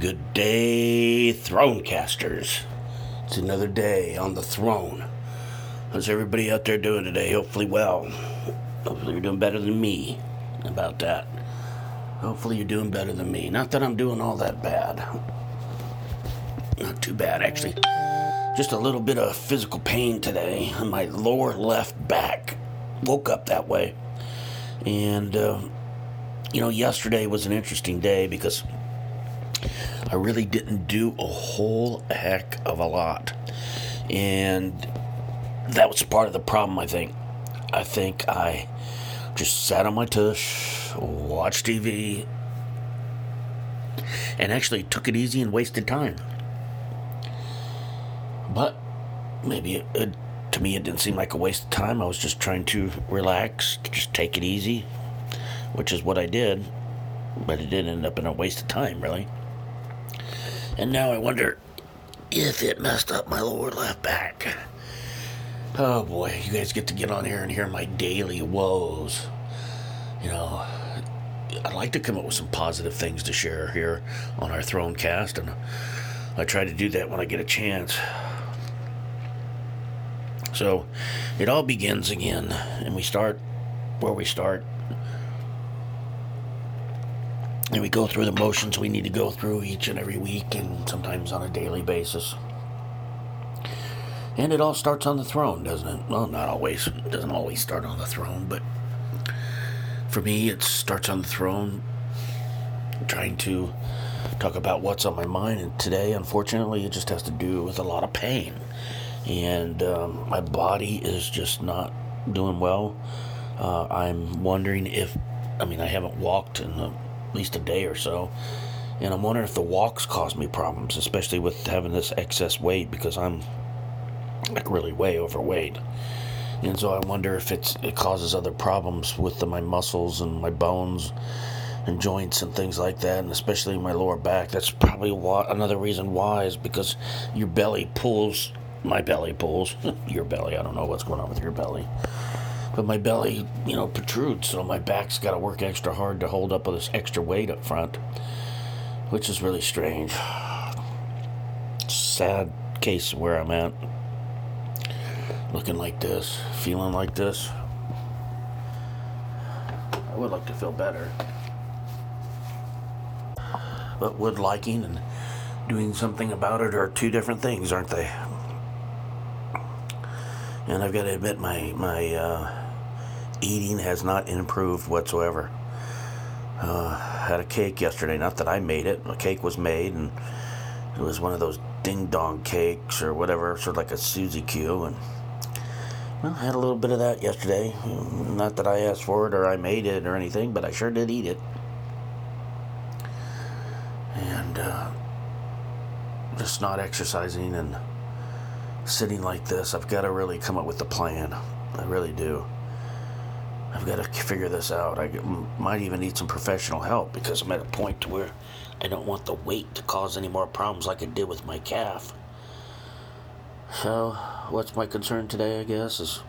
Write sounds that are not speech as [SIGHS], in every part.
Good day, Thronecasters. It's another day on the throne. How's everybody out there doing today? Hopefully, well. Hopefully, you're doing better than me about that. Hopefully, you're doing better than me. Not that I'm doing all that bad. Not too bad, actually. Just a little bit of physical pain today on my lower left back. Woke up that way. And, uh, you know, yesterday was an interesting day because I really didn't do a whole heck of a lot. And that was part of the problem, I think. I think I just sat on my tush, watched TV, and actually took it easy and wasted time. But maybe it, it, to me it didn't seem like a waste of time. I was just trying to relax, just take it easy, which is what I did. But it did end up in a waste of time, really. And now I wonder if it messed up my lower left back. Oh boy, you guys get to get on here and hear my daily woes. You know, I'd like to come up with some positive things to share here on our Throne Cast, and I try to do that when I get a chance. So, it all begins again, and we start where we start and we go through the motions we need to go through each and every week and sometimes on a daily basis. And it all starts on the throne, doesn't it? Well, not always. It doesn't always start on the throne, but for me, it starts on the throne trying to talk about what's on my mind. And today, unfortunately, it just has to do with a lot of pain. And um, my body is just not doing well. Uh, I'm wondering if, I mean, I haven't walked in the at least a day or so. And I'm wondering if the walks cause me problems, especially with having this excess weight because I'm like really way overweight. And so I wonder if it's it causes other problems with the, my muscles and my bones and joints and things like that, and especially my lower back. That's probably why, another reason why is because your belly pulls, my belly pulls, [LAUGHS] your belly. I don't know what's going on with your belly but my belly, you know, protrudes, so my back's got to work extra hard to hold up with this extra weight up front, which is really strange. Sad case where I'm at. Looking like this, feeling like this. I would like to feel better. But would liking and doing something about it are two different things, aren't they? And I've got to admit, my my uh, eating has not improved whatsoever. Uh, had a cake yesterday. Not that I made it. A cake was made, and it was one of those ding dong cakes or whatever, sort of like a Suzy Q. And well, I had a little bit of that yesterday. Not that I asked for it or I made it or anything, but I sure did eat it. And uh, just not exercising and sitting like this, I've got to really come up with a plan. I really do. I've got to figure this out. I might even need some professional help because I'm at a point to where I don't want the weight to cause any more problems like it did with my calf. So, what's my concern today, I guess, is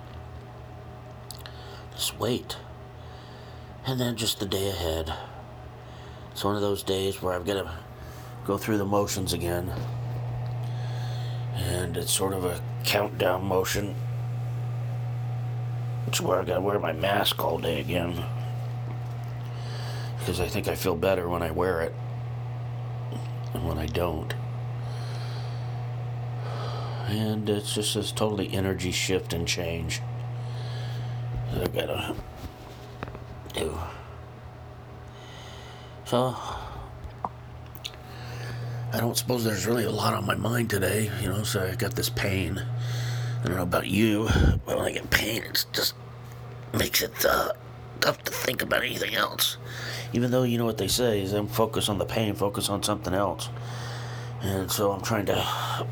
just weight. And then just the day ahead. It's one of those days where I've got to go through the motions again. And it's sort of a countdown motion it's where I gotta wear my mask all day again. Because I think I feel better when I wear it and when I don't. And it's just this totally energy shift and change I gotta do. So, I don't suppose there's really a lot on my mind today, you know, so I got this pain. I don't know about you, but when I get pain, it just makes it uh, tough to think about anything else. Even though you know what they say is, "I'm focus on the pain, focus on something else." And so I'm trying to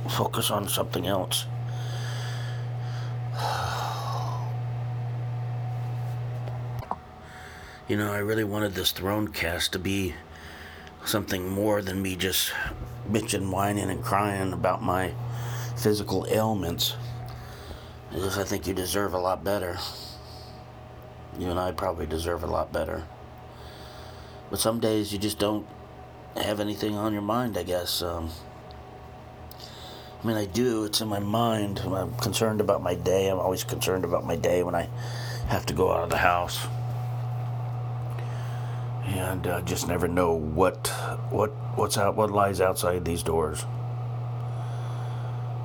focus on something else. [SIGHS] You know, I really wanted this throne cast to be something more than me just bitching, whining, and crying about my physical ailments. Because I think you deserve a lot better. You and I probably deserve a lot better. But some days you just don't have anything on your mind, I guess. Um, I mean, I do. It's in my mind. I'm concerned about my day. I'm always concerned about my day when I have to go out of the house, and uh, just never know what what what's out what lies outside these doors.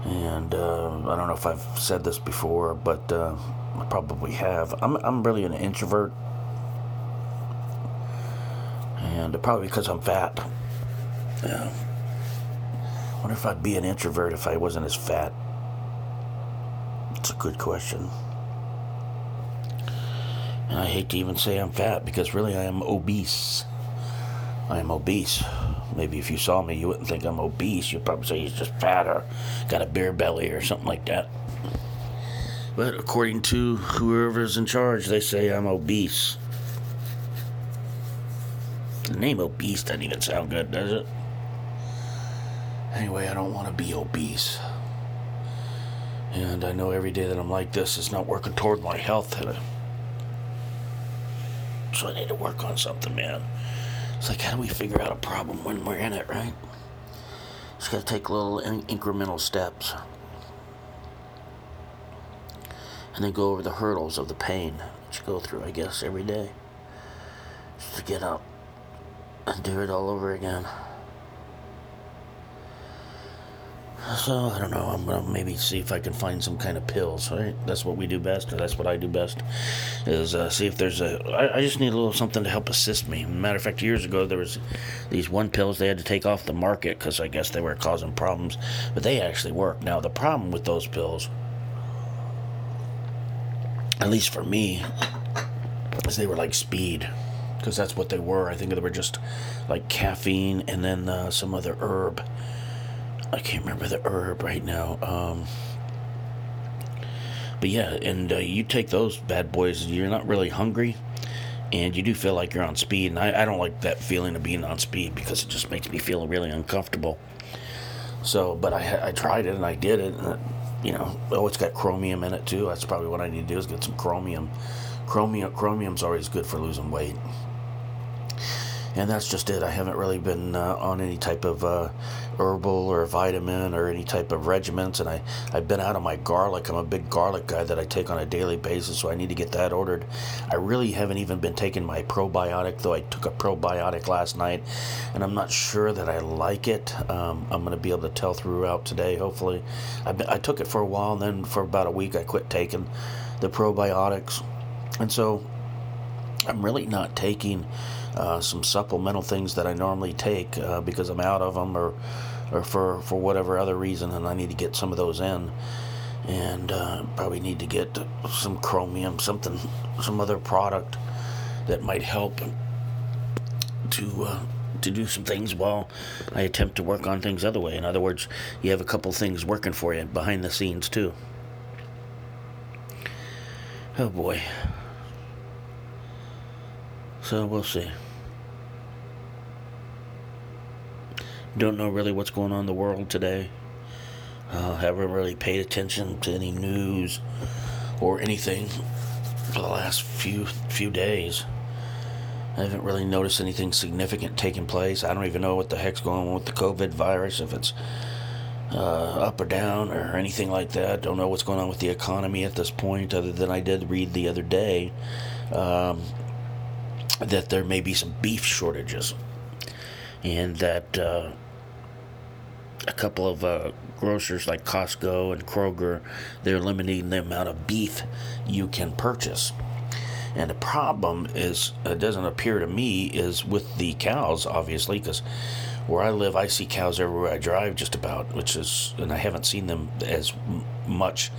And uh, I don't know if I've said this before, but uh, I probably have. I'm I'm really an introvert, and probably because I'm fat. Yeah wonder if I'd be an introvert if I wasn't as fat. It's a good question. And I hate to even say I'm fat because really I am obese. I am obese. Maybe if you saw me, you wouldn't think I'm obese. You'd probably say he's just fat or got a beer belly or something like that. But according to whoever's in charge, they say I'm obese. The name obese doesn't even sound good, does it? Anyway, I don't want to be obese. And I know every day that I'm like this is not working toward my health. So I need to work on something, man. It's like, how do we figure out a problem when we're in it, right? Just gotta take little in- incremental steps. And then go over the hurdles of the pain that you go through, I guess, every day. Just to get up and do it all over again. So I don't know. I'm gonna maybe see if I can find some kind of pills. Right? That's what we do best, or that's what I do best. Is uh, see if there's a. I, I just need a little something to help assist me. Matter of fact, years ago there was these one pills they had to take off the market because I guess they were causing problems, but they actually work. Now the problem with those pills, at least for me, is they were like speed because that's what they were. I think they were just like caffeine and then uh, some other herb I can't remember the herb right now. Um, but yeah, and uh, you take those bad boys, you're not really hungry, and you do feel like you're on speed. And I, I don't like that feeling of being on speed because it just makes me feel really uncomfortable. So, but I, I tried it and I did it, and it, you know, oh, it's got chromium in it too. That's probably what I need to do is get some chromium. Chromium, chromium's always good for losing weight and that's just it. I haven't really been uh, on any type of uh, herbal or vitamin or any type of regiments, and I I've been out of my garlic. I'm a big garlic guy that I take on a daily basis, so I need to get that ordered. I really haven't even been taking my probiotic, though I took a probiotic last night, and I'm not sure that I like it. Um, I'm going to be able to tell throughout today, hopefully. I I took it for a while, and then for about a week I quit taking the probiotics, and so I'm really not taking uh, some supplemental things that I normally take uh, because I'm out of them or, or for, for whatever other reason, and I need to get some of those in. And uh, probably need to get some chromium, something, some other product that might help to uh, to do some things while I attempt to work on things other way. In other words, you have a couple things working for you behind the scenes too. Oh boy. So we'll see. Don't know really what's going on in the world today. Uh, haven't really paid attention to any news or anything for the last few few days. I haven't really noticed anything significant taking place. I don't even know what the heck's going on with the COVID virus, if it's uh, up or down or anything like that. Don't know what's going on with the economy at this point, other than I did read the other day um, that there may be some beef shortages and that uh, a couple of uh, grocers like Costco and Kroger, they're limiting the amount of beef you can purchase. And the problem is, it doesn't appear to me, is with the cows, obviously, because where I live, I see cows everywhere I drive, just about, which is, and I haven't seen them as much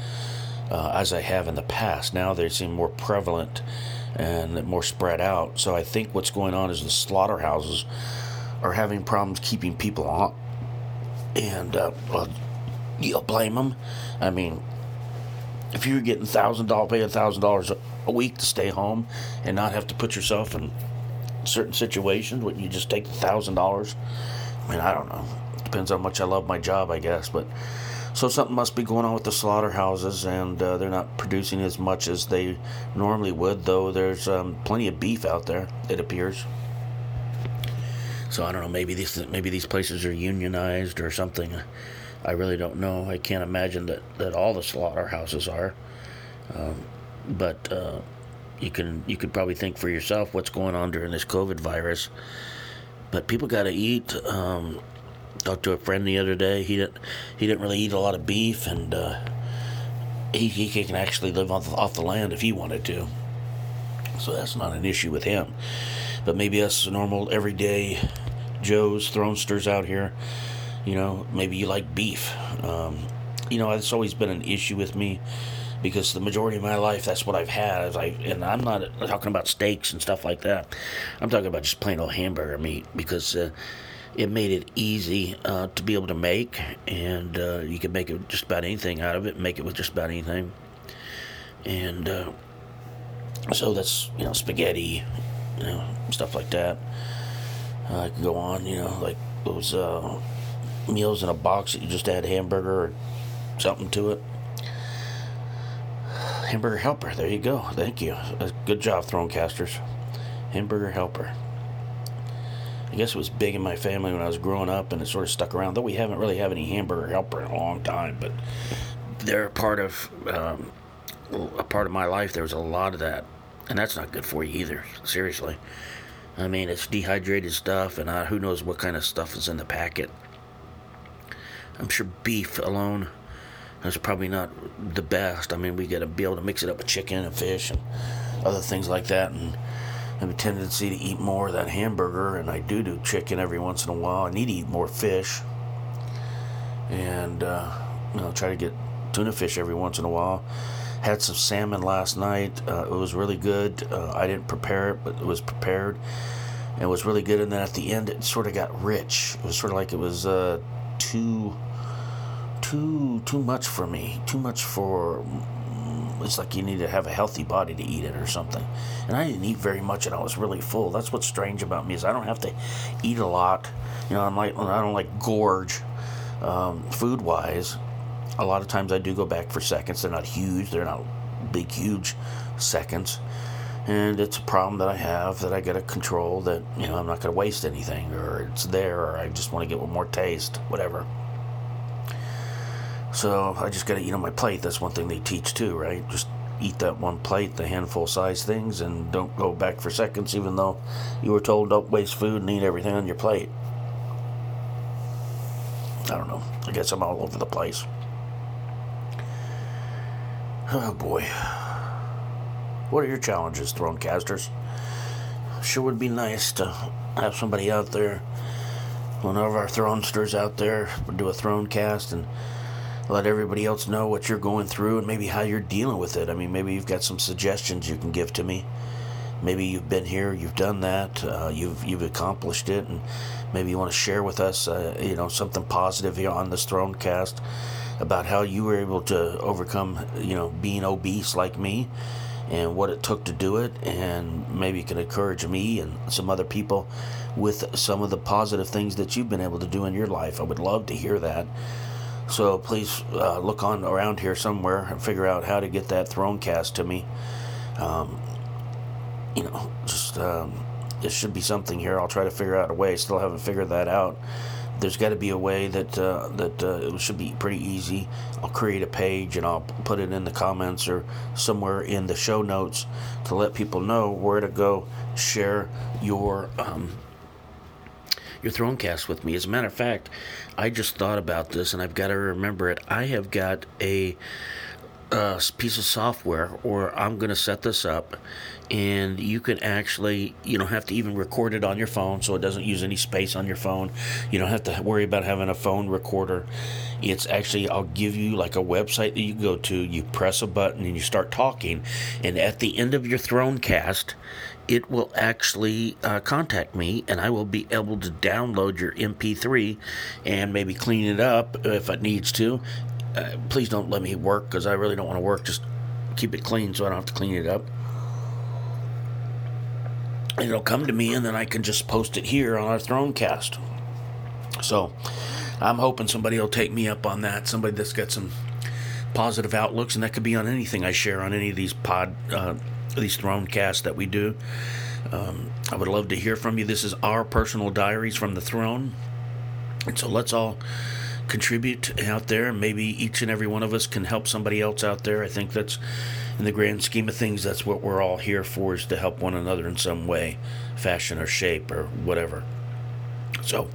uh, as I have in the past. Now they seem more prevalent and more spread out. So I think what's going on is the slaughterhouses are having problems keeping people on, and uh, well, you'll blame them. I mean, if you're getting thousand dollars, pay a thousand dollars a week to stay home and not have to put yourself in certain situations, wouldn't you just take the thousand dollars? I mean, I don't know. It depends how much I love my job, I guess. But so something must be going on with the slaughterhouses, and uh, they're not producing as much as they normally would. Though there's um, plenty of beef out there, it appears. So I don't know. Maybe these maybe these places are unionized or something. I really don't know. I can't imagine that, that all the slaughterhouses are. Um, but uh, you can you could probably think for yourself what's going on during this COVID virus. But people got to eat. Um, talked to a friend the other day. He didn't he didn't really eat a lot of beef, and uh, he he can actually live off the, off the land if he wanted to. So that's not an issue with him. But maybe us normal everyday Joes, thronesters out here, you know, maybe you like beef. Um, you know, it's always been an issue with me because the majority of my life that's what I've had. I, and I'm not talking about steaks and stuff like that. I'm talking about just plain old hamburger meat because uh, it made it easy uh, to be able to make, and uh, you can make it just about anything out of it. Make it with just about anything, and uh, so that's you know spaghetti, you know stuff like that. Uh, I could go on, you know, like those uh, meals in a box that you just add hamburger or something to it. Hamburger helper. There you go. Thank you. Good job, Thronecasters. Hamburger helper. I guess it was big in my family when I was growing up, and it sort of stuck around. Though we haven't really had any hamburger helper in a long time, but they're a part of um, a part of my life. There was a lot of that, and that's not good for you either. Seriously, I mean it's dehydrated stuff, and uh, who knows what kind of stuff is in the packet. I'm sure beef alone is probably not the best. I mean, we got to be able to mix it up with chicken and fish and other things like that, and have a tendency to eat more of that hamburger, and I do do chicken every once in a while. I need to eat more fish, and uh, you know, try to get tuna fish every once in a while. Had some salmon last night. Uh, it was really good. Uh, I didn't prepare it, but it was prepared. And it was really good. And then at the end, it sort of got rich. It was sort of like it was uh, too, too, too much for me. Too much for it's like you need to have a healthy body to eat it or something. And I didn't eat very much, and I was really full. That's what's strange about me is I don't have to eat a lot. You know, I'm like I don't like gorge um, food wise. A lot of times I do go back for seconds. They're not huge. They're not big, huge seconds. And it's a problem that I have that I got to control. That you know I'm not going to waste anything, or it's there, or I just want to get one more taste, whatever. So I just got to eat on my plate. That's one thing they teach too, right? Just eat that one plate, the handful size things, and don't go back for seconds, even though you were told don't waste food and eat everything on your plate. I don't know. I guess I'm all over the place. Oh boy. What are your challenges, Thronecasters? Sure would be nice to have somebody out there, one of our Thronesters out there, do a Thronecast and let everybody else know what you're going through and maybe how you're dealing with it. I mean, maybe you've got some suggestions you can give to me. Maybe you've been here, you've done that, uh, you've you've accomplished it, and maybe you want to share with us, uh, you know, something positive here on this Thronecast about how you were able to overcome, you know, being obese like me, and what it took to do it, and maybe you can encourage me and some other people with some of the positive things that you've been able to do in your life. I would love to hear that. So please uh, look on around here somewhere and figure out how to get that throne cast to me. Um, you know, just um, there should be something here. I'll try to figure out a way. Still haven't figured that out. There's got to be a way that uh, that uh, it should be pretty easy. I'll create a page and I'll put it in the comments or somewhere in the show notes to let people know where to go share your um, your Thronecast with me. As a matter of fact, I just thought about this and I've got to remember it. I have got a, uh, a piece of software, or I'm going to set this up, and you can actually, you don't have to even record it on your phone, so it doesn't use any space on your phone. You don't have to worry about having a phone recorder. It's actually, I'll give you like a website that you go to, you press a button, and you start talking, and at the end of your Thronecast, it will actually uh, contact me and I will be able to download your MP3 and maybe clean it up if it needs to. Uh, please don't let me work because I really don't want to work. Just keep it clean so I don't have to clean it up. It'll come to me and then I can just post it here on our Thronecast. So I'm hoping somebody will take me up on that. Somebody that's got some positive outlooks, and that could be on anything I share on any of these pod. Uh, these Thronecast that we do. Um, I would love to hear from you. This is our personal diaries from the throne. And so let's all contribute out there. Maybe each and every one of us can help somebody else out there. I think that's, in the grand scheme of things, that's what we're all here for is to help one another in some way, fashion, or shape, or whatever. So,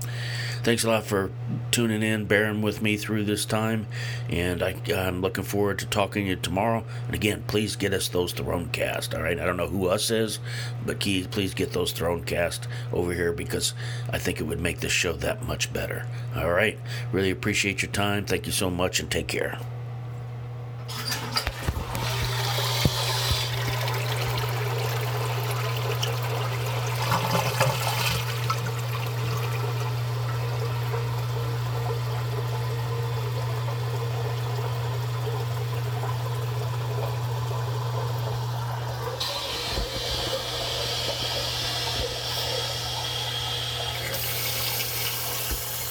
thanks a lot for tuning in, bearing with me through this time, and I, am looking forward to talking to you tomorrow. And again, please get us those Throne Cast. All right, I don't know who us is, but please get those Throne Cast over here because I think it would make this show that much better. All right, really appreciate your time. Thank you so much, and take care.